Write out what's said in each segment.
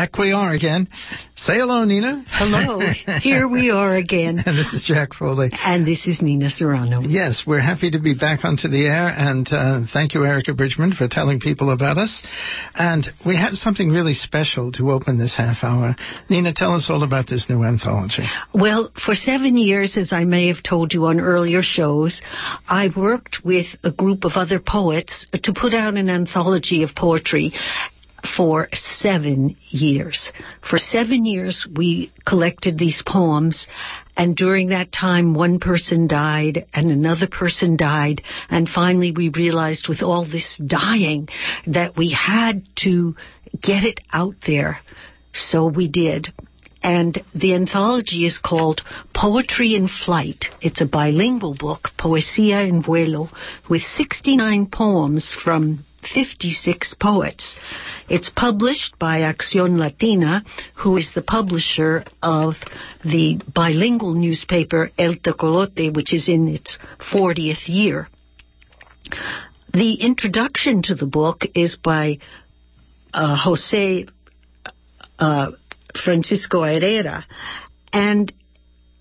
Back we are again. Say hello, Nina. Hello. Here we are again. And this is Jack Foley. And this is Nina Serrano. Yes, we're happy to be back onto the air. And uh, thank you, Erica Bridgman, for telling people about us. And we have something really special to open this half hour. Nina, tell us all about this new anthology. Well, for seven years, as I may have told you on earlier shows, I worked with a group of other poets to put out an anthology of poetry for seven years. For seven years, we collected these poems, and during that time, one person died and another person died, and finally we realized with all this dying that we had to get it out there. So we did. And the anthology is called Poetry in Flight. It's a bilingual book, Poesía en Vuelo, with 69 poems from 56 poets. It's published by Acción Latina, who is the publisher of the bilingual newspaper El Tecolote, which is in its 40th year. The introduction to the book is by uh, Jose uh, Francisco Herrera, and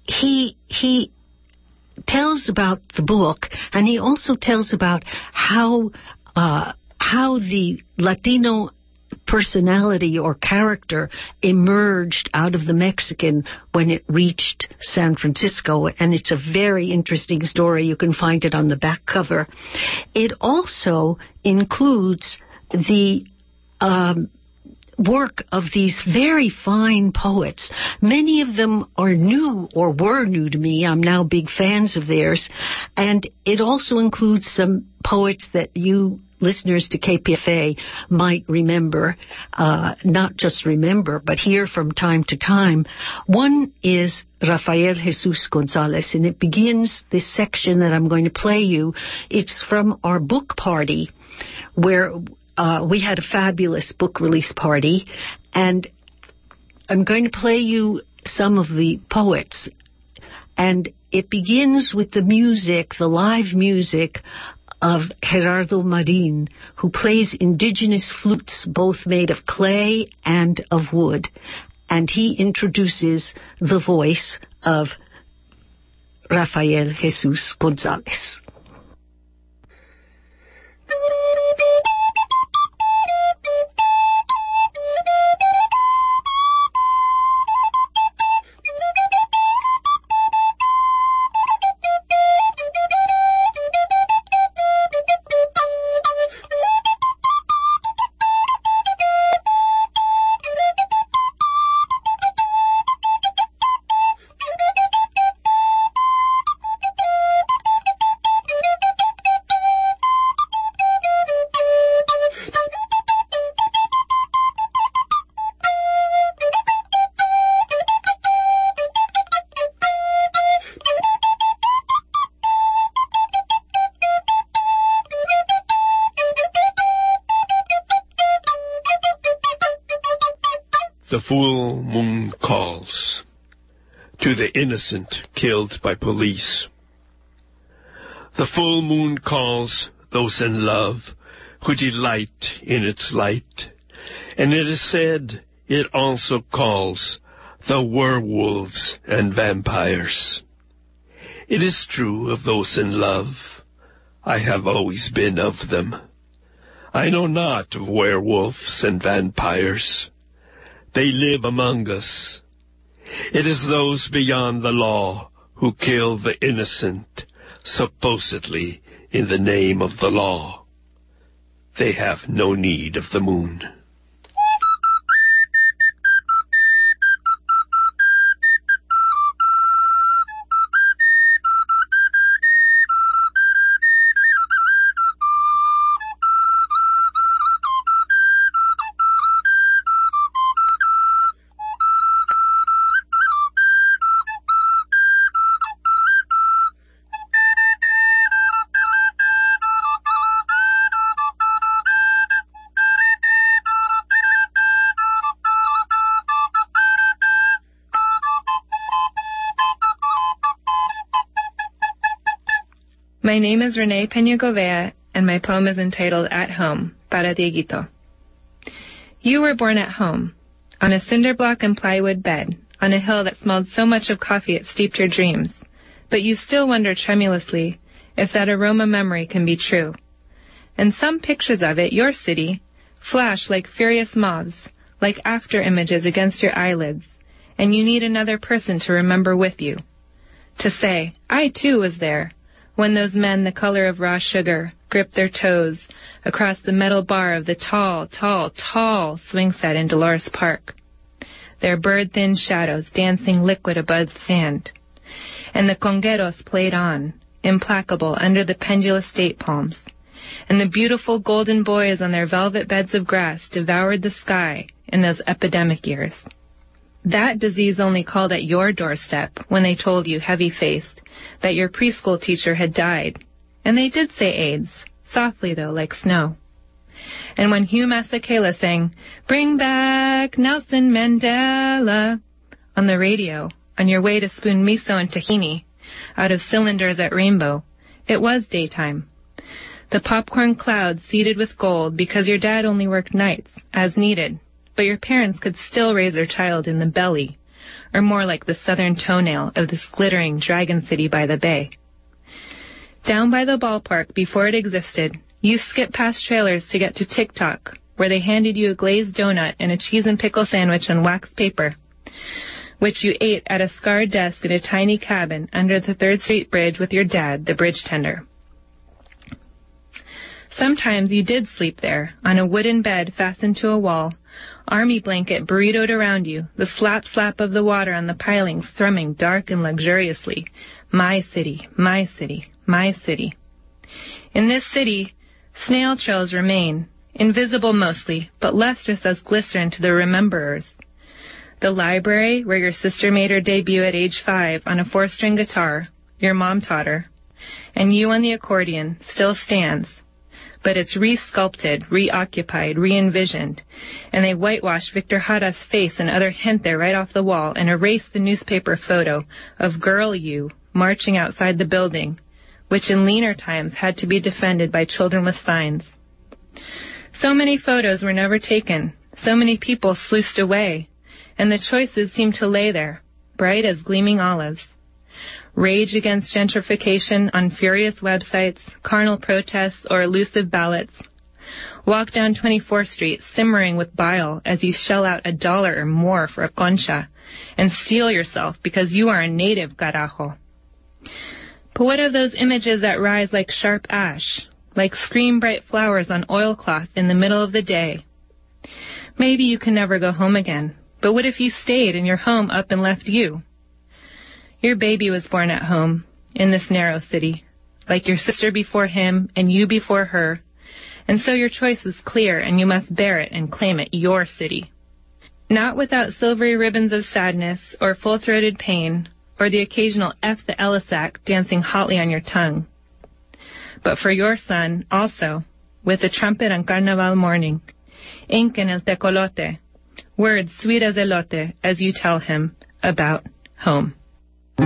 he he tells about the book, and he also tells about how uh, how the Latino personality or character emerged out of the Mexican when it reached San Francisco, and it's a very interesting story. You can find it on the back cover. It also includes the um, work of these very fine poets. Many of them are new or were new to me. I'm now big fans of theirs. And it also includes some poets that you listeners to KPFA might remember, uh, not just remember, but hear from time to time. One is Rafael Jesus Gonzalez, and it begins this section that I'm going to play you. It's from our book party where uh, we had a fabulous book release party, and I'm going to play you some of the poets. And it begins with the music, the live music of Gerardo Marin, who plays indigenous flutes, both made of clay and of wood. And he introduces the voice of Rafael Jesus Gonzalez. The full moon calls to the innocent killed by police. The full moon calls those in love who delight in its light. And it is said it also calls the werewolves and vampires. It is true of those in love. I have always been of them. I know not of werewolves and vampires. They live among us. It is those beyond the law who kill the innocent, supposedly in the name of the law. They have no need of the moon. My name is Renee Pena Govea, and my poem is entitled At Home, para Dieguito. You were born at home, on a cinder block and plywood bed, on a hill that smelled so much of coffee it steeped your dreams. But you still wonder tremulously if that aroma memory can be true. And some pictures of it, your city, flash like furious moths, like after images against your eyelids, and you need another person to remember with you. To say, I too was there, when those men the color of raw sugar gripped their toes across the metal bar of the tall, tall, tall swing set in Dolores Park. Their bird-thin shadows dancing liquid above sand. And the congueros played on, implacable under the pendulous date palms. And the beautiful golden boys on their velvet beds of grass devoured the sky in those epidemic years. That disease only called at your doorstep when they told you, heavy-faced, that your preschool teacher had died. And they did say AIDS, softly though, like snow. And when Hugh Masekela sang, Bring back Nelson Mandela, on the radio, on your way to spoon miso and tahini, out of cylinders at Rainbow, it was daytime. The popcorn clouds seeded with gold because your dad only worked nights, as needed, but your parents could still raise their child in the belly, or more like the southern toenail of this glittering dragon city by the bay. Down by the ballpark, before it existed, you skipped past trailers to get to TikTok, where they handed you a glazed donut and a cheese and pickle sandwich on wax paper, which you ate at a scarred desk in a tiny cabin under the Third Street Bridge with your dad, the bridge tender. Sometimes you did sleep there, on a wooden bed fastened to a wall, army blanket burritoed around you, the slap slap of the water on the pilings thrumming dark and luxuriously. My city, my city, my city. In this city, snail trails remain, invisible mostly, but lustrous as glycerin to the rememberers. The library, where your sister made her debut at age five on a four-string guitar, your mom taught her, and you on the accordion, still stands, but it's re-sculpted, reoccupied, re-envisioned, and they whitewash Victor Jara's face and other gente right off the wall and erase the newspaper photo of girl you marching outside the building, which in leaner times had to be defended by children with signs. So many photos were never taken, so many people sluiced away, and the choices seemed to lay there, bright as gleaming olives rage against gentrification on furious websites, carnal protests, or elusive ballots. Walk down 24th Street simmering with bile as you shell out a dollar or more for a concha and steel yourself because you are a native, carajo. But what of those images that rise like sharp ash, like scream bright flowers on oilcloth in the middle of the day? Maybe you can never go home again, but what if you stayed and your home up and left you? Your baby was born at home, in this narrow city, like your sister before him and you before her, and so your choice is clear and you must bear it and claim it your city. Not without silvery ribbons of sadness or full-throated pain or the occasional F the Ellis Act dancing hotly on your tongue. But for your son, also, with the trumpet on Carnival morning, ink and el tecolote, words sweet as elote as you tell him about home. My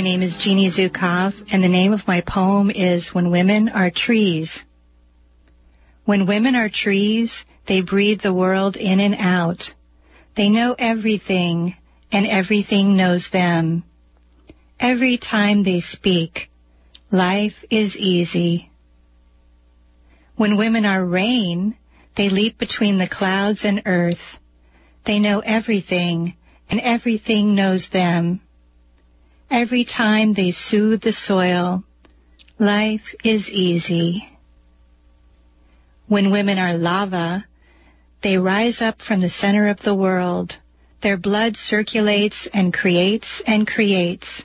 name is Jeannie Zukov, and the name of my poem is When Women Are Trees. When women are trees, they breathe the world in and out. They know everything, and everything knows them. Every time they speak, life is easy. When women are rain, they leap between the clouds and earth. They know everything, and everything knows them. Every time they soothe the soil, life is easy. When women are lava, they rise up from the center of the world. Their blood circulates and creates and creates.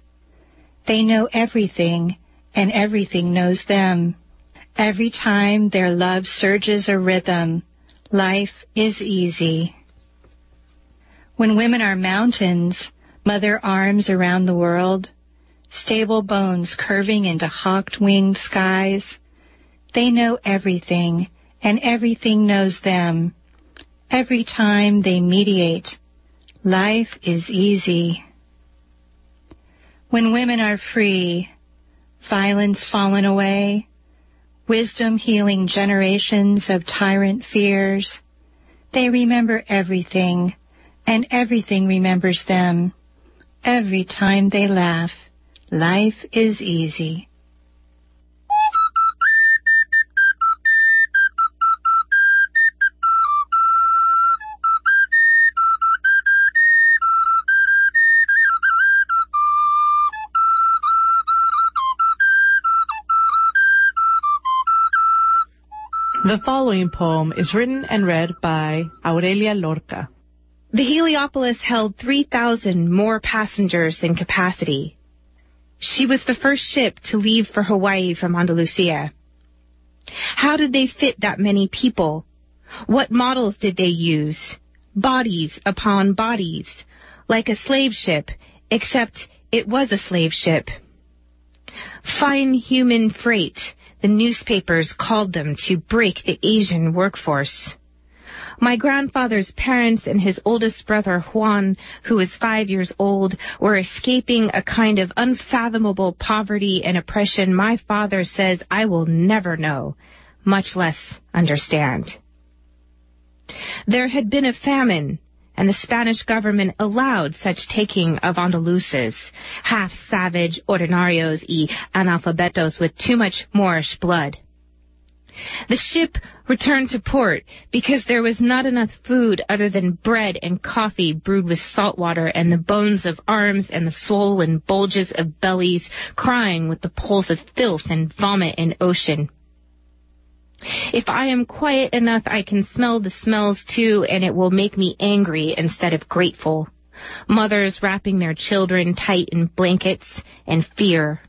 They know everything, and everything knows them. Every time their love surges a rhythm, life is easy. When women are mountains, mother arms around the world, stable bones curving into hawk-winged skies, they know everything, and everything knows them. Every time they mediate, life is easy. When women are free, violence fallen away, wisdom healing generations of tyrant fears. They remember everything, and everything remembers them. Every time they laugh, life is easy. The following poem is written and read by Aurelia Lorca. The Heliopolis held 3,000 more passengers than capacity. She was the first ship to leave for Hawaii from Andalusia. How did they fit that many people? What models did they use? Bodies upon bodies, like a slave ship, except it was a slave ship. Fine human freight, the newspapers called them to break the Asian workforce. My grandfather's parents and his oldest brother Juan, who was five years old, were escaping a kind of unfathomable poverty and oppression my father says I will never know, much less understand. There had been a famine, and the Spanish government allowed such taking of Andaluces, half savage ordinarios y analfabetos with too much Moorish blood. The ship returned to port because there was not enough food other than bread and coffee brewed with salt water and the bones of arms and the swollen bulges of bellies crying with the pulse of filth and vomit and ocean. If I am quiet enough, I can smell the smells too, and it will make me angry instead of grateful. Mothers wrapping their children tight in blankets and fear.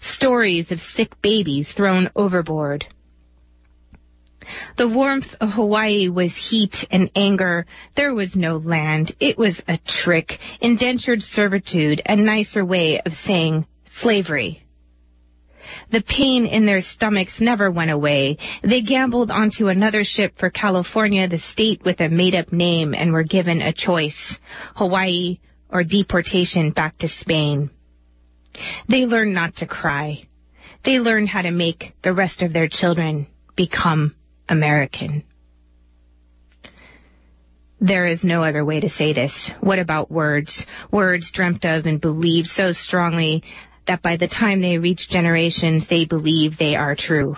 Stories of sick babies thrown overboard. The warmth of Hawaii was heat and anger. There was no land. It was a trick, indentured servitude, a nicer way of saying slavery. The pain in their stomachs never went away. They gambled onto another ship for California, the state with a made-up name, and were given a choice, Hawaii or deportation back to Spain. They learned not to cry. They learned how to make the rest of their children become American. There is no other way to say this. What about words? Words dreamt of and believed so strongly that by the time they reach generations, they believe they are true.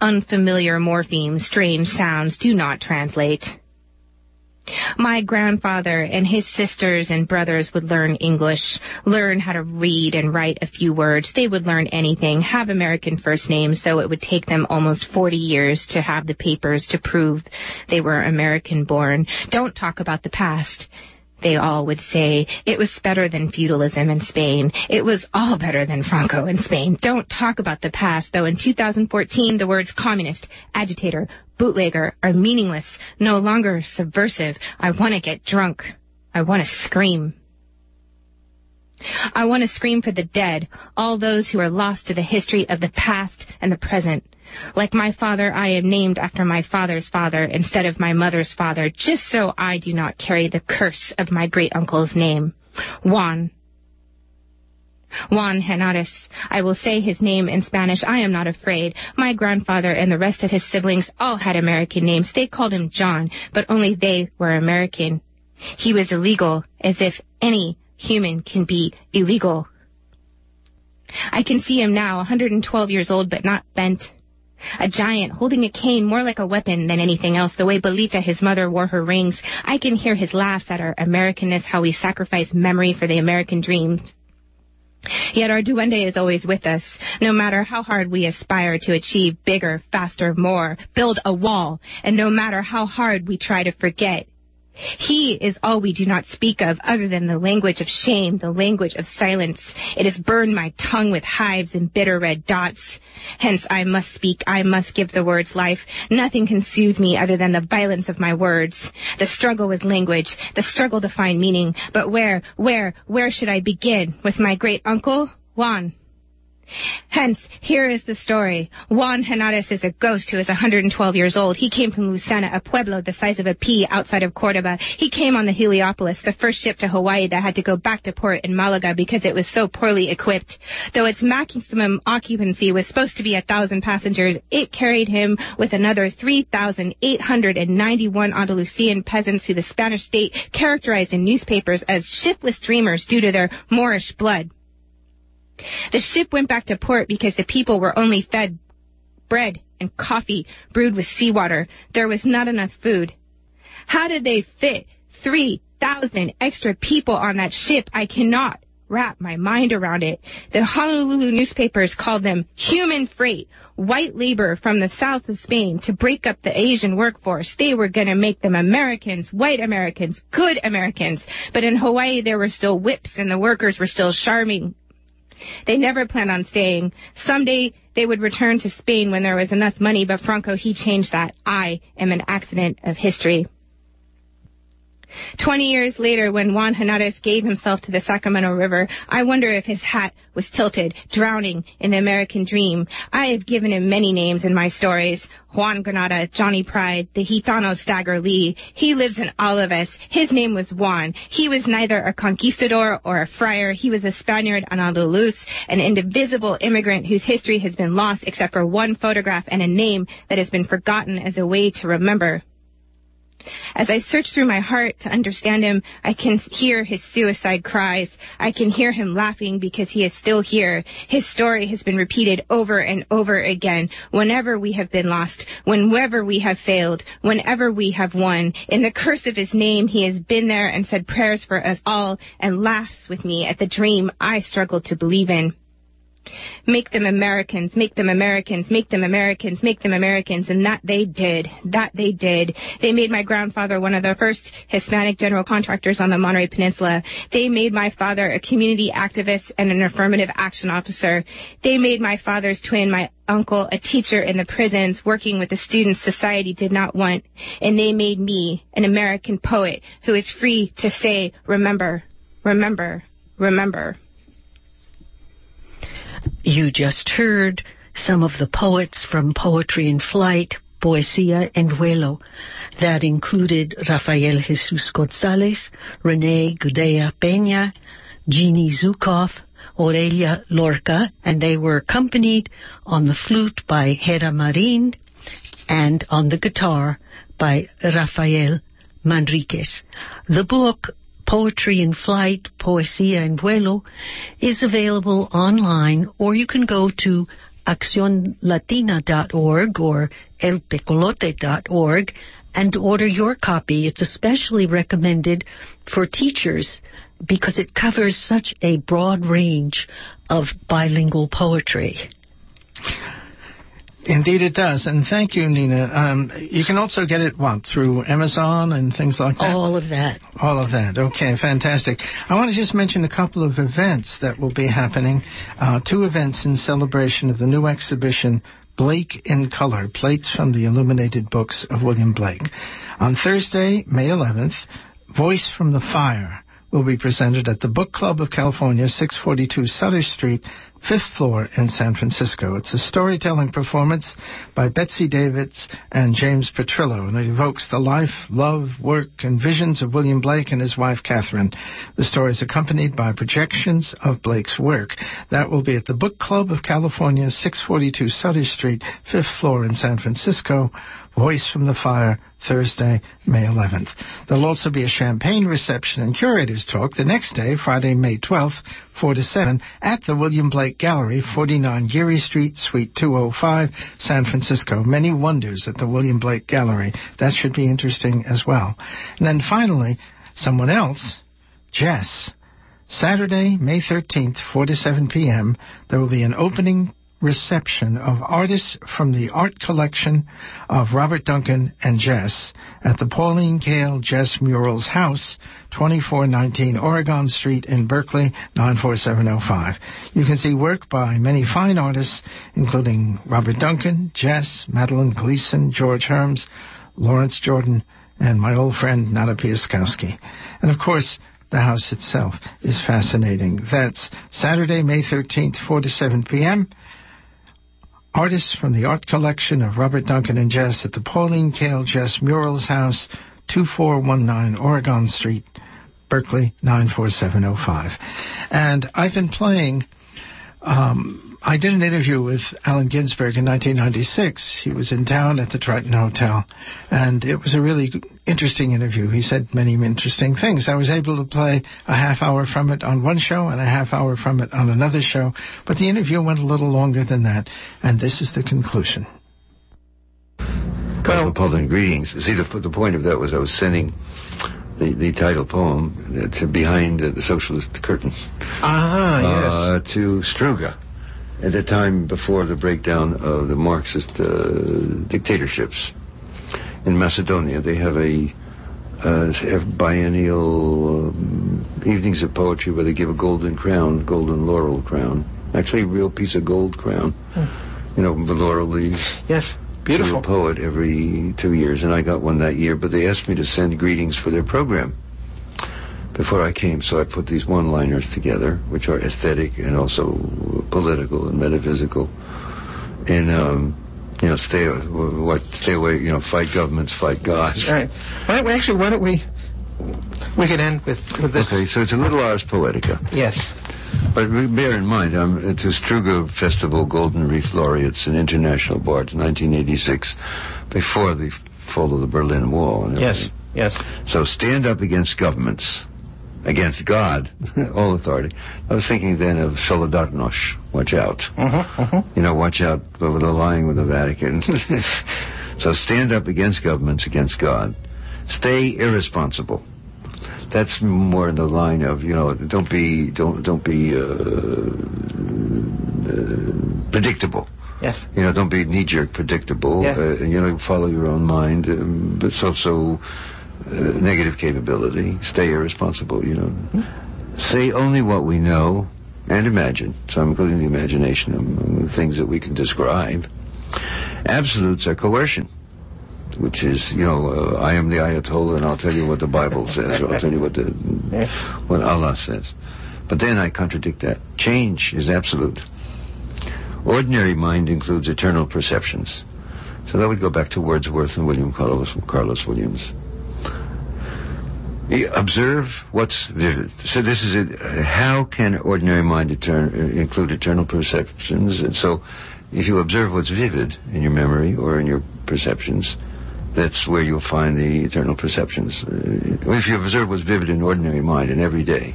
Unfamiliar morphemes, strange sounds do not translate. My grandfather and his sisters and brothers would learn English, learn how to read and write a few words. They would learn anything, have American first names, though it would take them almost 40 years to have the papers to prove they were American born. Don't talk about the past they all would say it was better than feudalism in Spain. It was all better than Franco in Spain. Don't talk about the past, though in 2014 the words communist, agitator, bootlegger are meaningless, no longer subversive. I want to get drunk. I want to scream. I want to scream for the dead, all those who are lost to the history of the past and the present. Like my father, I am named after my father's father instead of my mother's father, just so I do not carry the curse of my great uncle's name. Juan. Juan Henares. I will say his name in Spanish. I am not afraid. My grandfather and the rest of his siblings all had American names. They called him John, but only they were American. He was illegal, as if any human can be illegal. I can see him now, 112 years old, but not bent. A giant holding a cane more like a weapon than anything else, the way Belita, his mother, wore her rings. I can hear his laughs at our Americanness, how we sacrifice memory for the American dream. Yet our duende is always with us, no matter how hard we aspire to achieve bigger, faster, more, build a wall, and no matter how hard we try to forget, he is all we do not speak of other than the language of shame, the language of silence. It has burned my tongue with hives and bitter red dots. Hence I must speak, I must give the words life. Nothing can soothe me other than the violence of my words, the struggle with language, the struggle to find meaning. But where, where, where should I begin? With my great uncle? Juan. Hence, here is the story. Juan Henares is a ghost who is 112 years old. He came from Lucena, a pueblo the size of a pea outside of Cordoba. He came on the Heliopolis, the first ship to Hawaii that had to go back to port in Malaga because it was so poorly equipped. Though its maximum occupancy was supposed to be a thousand passengers, it carried him with another 3,891 Andalusian peasants who the Spanish state characterized in newspapers as shiftless dreamers due to their Moorish blood. The ship went back to port because the people were only fed bread and coffee brewed with seawater. There was not enough food. How did they fit 3,000 extra people on that ship? I cannot wrap my mind around it. The Honolulu newspapers called them human freight, white labor from the south of Spain to break up the Asian workforce. They were going to make them Americans, white Americans, good Americans. But in Hawaii, there were still whips and the workers were still charming they never planned on staying. Someday they would return to Spain when there was enough money, but Franco, he changed that. I am an accident of history. Twenty years later, when Juan Henares gave himself to the Sacramento River, I wonder if his hat was tilted, drowning in the American dream. I have given him many names in my stories. Juan Granada, Johnny Pride, the Gitano Stagger Lee. He lives in all of us. His name was Juan. He was neither a conquistador or a friar. He was a Spaniard on Andalus, an indivisible immigrant whose history has been lost except for one photograph and a name that has been forgotten as a way to remember. As I search through my heart to understand him, I can hear his suicide cries. I can hear him laughing because he is still here. His story has been repeated over and over again. Whenever we have been lost, whenever we have failed, whenever we have won. In the curse of his name, he has been there and said prayers for us all and laughs with me at the dream I struggle to believe in. Make them Americans, make them Americans, make them Americans, make them Americans. And that they did. That they did. They made my grandfather one of the first Hispanic general contractors on the Monterey Peninsula. They made my father a community activist and an affirmative action officer. They made my father's twin, my uncle, a teacher in the prisons working with the students society did not want. And they made me an American poet who is free to say, remember, remember, remember. You just heard some of the poets from Poetry in Flight, Poesía en Vuelo. That included Rafael Jesus Gonzalez, René Gudea Peña, Jeannie Zukov, Aurelia Lorca, and they were accompanied on the flute by Hera Marin and on the guitar by Rafael Manriquez. The book Poetry in Flight, Poesía en Vuelo, is available online, or you can go to accionlatina.org or eltecolote.org and order your copy. It's especially recommended for teachers because it covers such a broad range of bilingual poetry. Indeed, it does. And thank you, Nina. Um, you can also get it, what, through Amazon and things like that? All of that. All of that. Okay, fantastic. I want to just mention a couple of events that will be happening. Uh, two events in celebration of the new exhibition, Blake in Color, Plates from the Illuminated Books of William Blake. On Thursday, May 11th, Voice from the Fire will be presented at the Book Club of California, 642 Sutter Street, fifth floor in San Francisco. It's a storytelling performance by Betsy Davids and James Petrillo, and it evokes the life, love, work, and visions of William Blake and his wife Catherine. The story is accompanied by projections of Blake's work. That will be at the Book Club of California, 642 Sutter Street, fifth floor in San Francisco. Voice from the Fire, Thursday, May 11th. There'll also be a champagne reception and curators talk the next day, Friday, May 12th, 4 to 7, at the William Blake Gallery, 49 Geary Street, Suite 205, San Francisco. Many wonders at the William Blake Gallery. That should be interesting as well. And then finally, someone else, Jess. Saturday, May 13th, 4 to 7 p.m., there will be an opening reception of artists from the art collection of Robert Duncan and Jess at the Pauline Kael Jess Murals House, 2419 Oregon Street in Berkeley, 94705. You can see work by many fine artists, including Robert Duncan, Jess, Madeline Gleason, George Herms, Lawrence Jordan, and my old friend Nata Piaskowski. And of course, the house itself is fascinating. That's Saturday, May 13th, 4 to 7 p.m. artists from the art collection of Robert Duncan and Jess at the Pauline Kael Jess Murals House, 2419 Oregon Street, Berkeley 94705. And I've been playing um, I did an interview with Allen Ginsberg in 1996. He was in town at the Triton Hotel, and it was a really interesting interview. He said many interesting things. I was able to play a half hour from it on one show and a half hour from it on another show, but the interview went a little longer than that, and this is the conclusion. Pauline, greetings. See, the, the point of that was I was sending the, the title poem to behind the socialist curtain. Ah, uh, yes. To Struga at the time before the breakdown of the Marxist uh, dictatorships. In Macedonia, they have a uh, have biennial um, evenings of poetry where they give a golden crown, golden laurel crown. Actually, a real piece of gold crown. Hmm. You know, the laurel leaves. Yes, beautiful. To a poet every two years, and I got one that year. But they asked me to send greetings for their program before I came, so I put these one-liners together, which are aesthetic and also political and metaphysical, and um, you know, stay what stay away, you know, fight governments, fight gods. Right. Why don't we actually? Why don't we? We can end with, with this. Okay, so it's a little Ars Poetica. Yes. But bear in mind, I'm at the Struga Festival Golden Wreath Laureates in International Bards, 1986, before the fall of the Berlin Wall. yes, yes. So stand up against governments against God, all authority. I was thinking then of Solidarność, watch out. Uh-huh, uh-huh. You know, watch out over the lying with the Vatican. so stand up against governments, against God. Stay irresponsible. That's more in the line of you know don't be don't don't be uh, uh, predictable. Yes. You know, don't be knee jerk predictable. Yeah. Uh, you know, follow your own mind, um, but so so uh, negative capability. Stay irresponsible, you know. Mm-hmm. Say only what we know and imagine. So I'm including the imagination of things that we can describe. Absolutes are coercion, which is, you know, uh, I am the Ayatollah and I'll tell you what the Bible says or I'll tell you what, the, what Allah says. But then I contradict that. Change is absolute. Ordinary mind includes eternal perceptions. So that would go back to Wordsworth and William Carlos, Carlos Williams observe what's vivid. So this is it. How can ordinary mind etern- include eternal perceptions? And so, if you observe what's vivid in your memory or in your perceptions, that's where you'll find the eternal perceptions. Uh, if you observe what's vivid in ordinary mind and every day,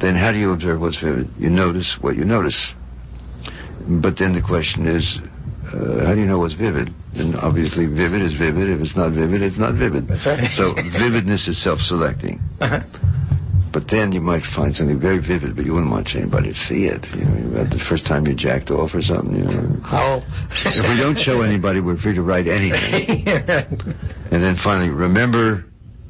then how do you observe what's vivid? You notice what you notice. But then the question is, uh, how do you know what's vivid? And obviously, vivid is vivid. If it's not vivid, it's not vivid. Right. so vividness is self-selecting. Uh-huh. But then you might find something very vivid, but you wouldn't want anybody to see it. You know, the first time you jacked off or something. You know. How? if we don't show anybody, we're free to write anything. And then finally, remember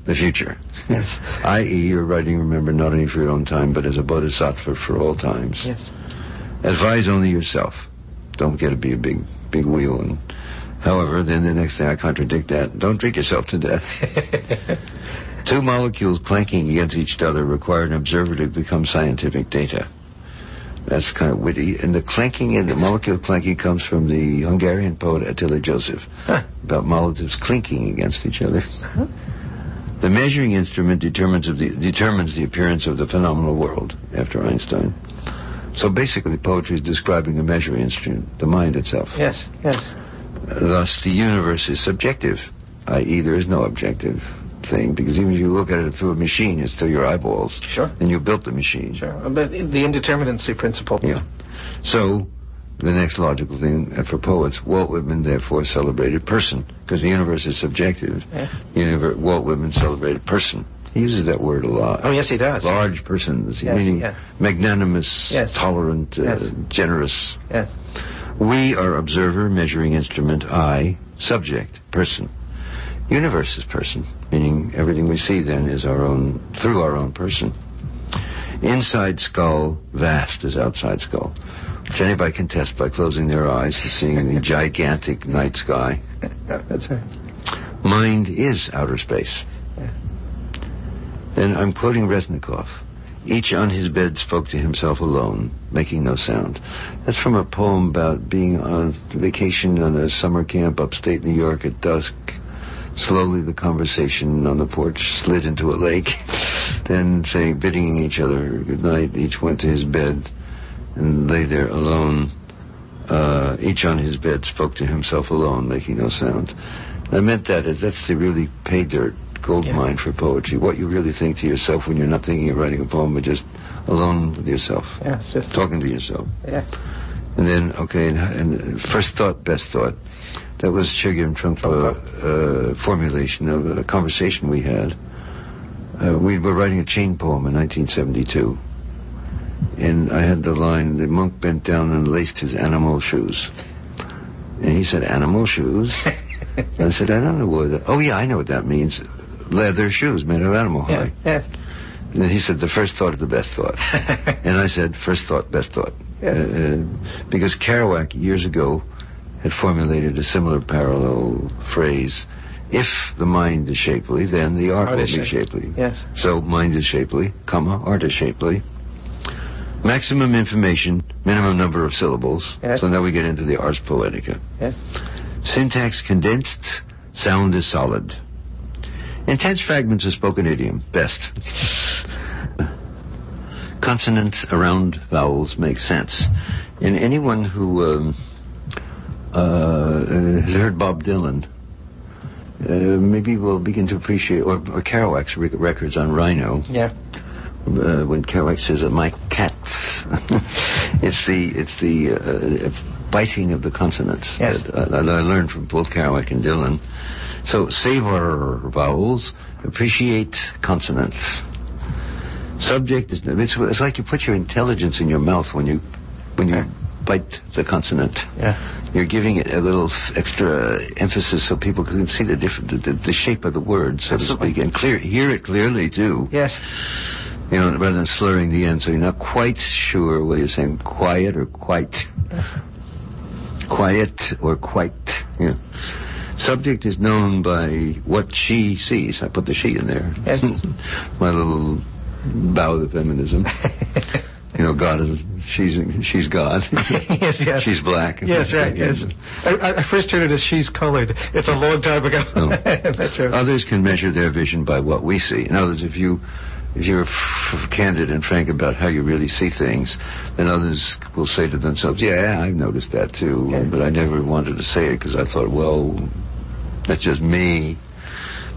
the future. Yes. I.e., you're writing, remember, not only for your own time, but as a bodhisattva for all times. Yes. Advise only yourself. Don't get to be a big big wheel. And however, then the next thing I contradict that. Don't drink yourself to death. Two molecules clanking against each other require an observer to become scientific data. That's kind of witty. And the clanking and the molecule clanking comes from the Hungarian poet Attila József huh. about molecules clinking against each other. Huh. The measuring instrument determines, the, determines the appearance of the phenomenal world, after Einstein. So basically, poetry is describing a measuring instrument, the mind itself. Yes, yes. Thus, the universe is subjective, i.e., there is no objective thing, because even if you look at it through a machine, it's still your eyeballs. Sure. And you built the machine. Sure. But the indeterminacy principle. Yeah. So, the next logical thing for poets, Walt Whitman therefore celebrated person, because the universe is subjective. Yeah. Universe, Walt Whitman celebrated person. He uses that word a lot. Oh, yes, he does. Large persons, yes, meaning magnanimous, yes. tolerant, uh, generous. Yes. We are observer, measuring instrument, I, subject, person. Universe is person, meaning everything we see then is our own, through our own person. Inside skull, vast as outside skull, which anybody can test by closing their eyes and seeing the gigantic night sky. That's right. Mind is outer space. Then I'm quoting Reznikoff. Each on his bed spoke to himself alone, making no sound. That's from a poem about being on vacation on a summer camp upstate New York at dusk. Slowly the conversation on the porch slid into a lake. then saying, bidding each other good night, each went to his bed and lay there alone. Uh, each on his bed spoke to himself alone, making no sound. I meant that that's the really pay dirt gold Yeah. mine for poetry. What you really think to yourself when you're not thinking of writing a poem, but just alone with yourself, Yeah, just talking to yourself. yeah. And then, okay, and, and first thought, best thought. That was Chögyam Trungpa uh, formulation of a conversation we had. Uh, we were writing a chain poem in 1972. And I had the line, the monk bent down and laced his animal shoes. And he said, animal shoes? And I said, I don't know what that... Oh, yeah, I know what that means. Leather shoes made of animal hide. yeah. And he said, the first thought is the best thought. And I said, first thought, best thought. Yeah. Uh, uh, because Kerouac, years ago, had formulated a similar parallel phrase. If the mind is shapely, then the art, Art will is be shapely. shapely. Yes. So mind is shapely, comma, art is shapely. Maximum information, minimum number of syllables. Yes. So now we get into the ars poetica. Yes. Syntax condensed, sound is solid. Intense fragments of spoken idiom, best. Consonants around vowels make sense. And anyone who um, uh, has heard Bob Dylan, uh, maybe will begin to appreciate, or, or Kerouac's rec- records on Rhino, Yeah. uh, when Kerouac says, uh, "My cats," it's the it's the uh, biting of the consonants Yes. that uh, I, I learned from both Kerouac and Dylan. So savor vowels, appreciate consonants. Subject is it's, it's like you put your intelligence in your mouth when you when you bite the consonant. Yeah. You're giving it a little f- extra emphasis so people can see the different the, the, the shape of the word, so Absolutely. to speak, and clear hear it clearly too Yes. you know, rather than slurring the end, so you're not quite sure whether you're saying quiet or quite. Quiet or quite. Yeah. Subject is known by what she sees. I put the she in there. Yes. My little bow to feminism. you know, God is she's she's God. yes, yes. She's black. Yes, right. Yes. I, I first heard it as she's colored. It's a long time ago. That's right. Others can measure their vision by what we see. In other words, if you if you're f- candid and frank about how you really see things, then others will say to themselves, "Yeah, I've noticed that too, Yeah. but I never wanted to say it because I thought, well, that's just me."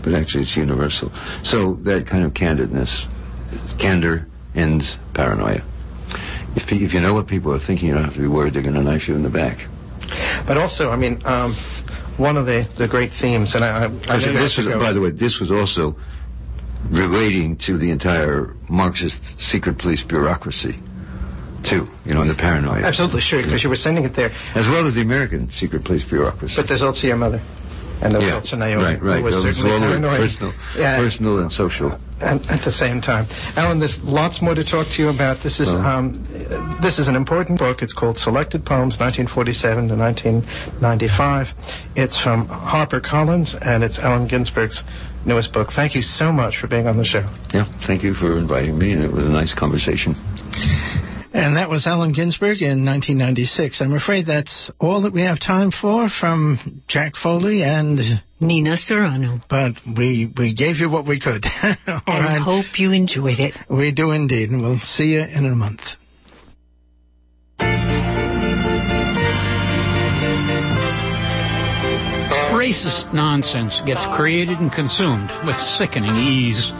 But actually, it's universal. So that kind of candidness, candor ends paranoia. If, you- if you know what people are thinking, you don't have to be worried they're going to knife you in the back. But also, I mean, um, one of the, the great themes, and I, I, I this was, have to go- by the way, this was also relating to the entire Marxist secret police bureaucracy, too. You know, and the paranoia, Absolutely, sure, because you were sending it there. as well as the American secret police bureaucracy. But there's also your mother. And there was yeah, also Naomi, right, right. who was certainly personal, Yeah. personal and social. at, at the same time. Allen, there's lots more to talk to you about. This is Oh. um, this is an important book. It's called Selected Poems, 1947 to 1995. It's from HarperCollins, and it's Allen Ginsberg's newest book. Thank you so much for being on the show. Yeah, thank you for inviting me, and it was a nice conversation. And that was Allen Ginsberg in 1996. I'm afraid that's all that we have time for from Jack Foley and Nina Serrano. but we we gave you what we could. And right. hope you enjoyed it. We do indeed, and we'll see you in a month. Racist nonsense gets created and consumed with sickening ease.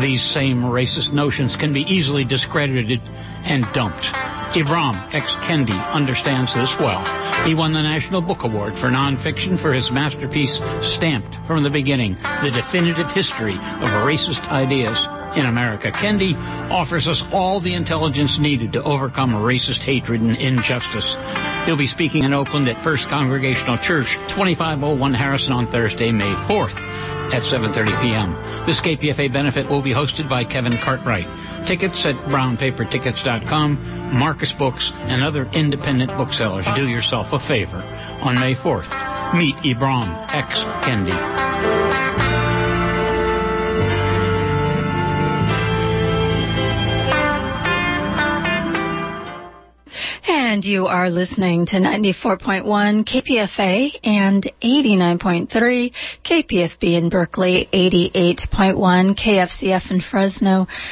These same racist notions can be easily discredited and dumped. Ibram X. Kendi understands this well. He won the National Book Award for nonfiction for his masterpiece, Stamped from the Beginning The Definitive History of Racist Ideas in America. Kendi offers us all the intelligence needed to overcome racist hatred and injustice. He'll be speaking in Oakland at First Congregational Church, 2501 Harrison on Thursday, May 4th at 7:30 p.m. This KPFA benefit will be hosted by Kevin Cartwright. Tickets at brownpapertickets.com, Marcus Books, and other independent booksellers. Do yourself a favor. On May 4th, meet Ibram X. Kendi. And you are listening to 94.1 KPFA and 89.3 KPFB in Berkeley, 88.1 KFCF in Fresno,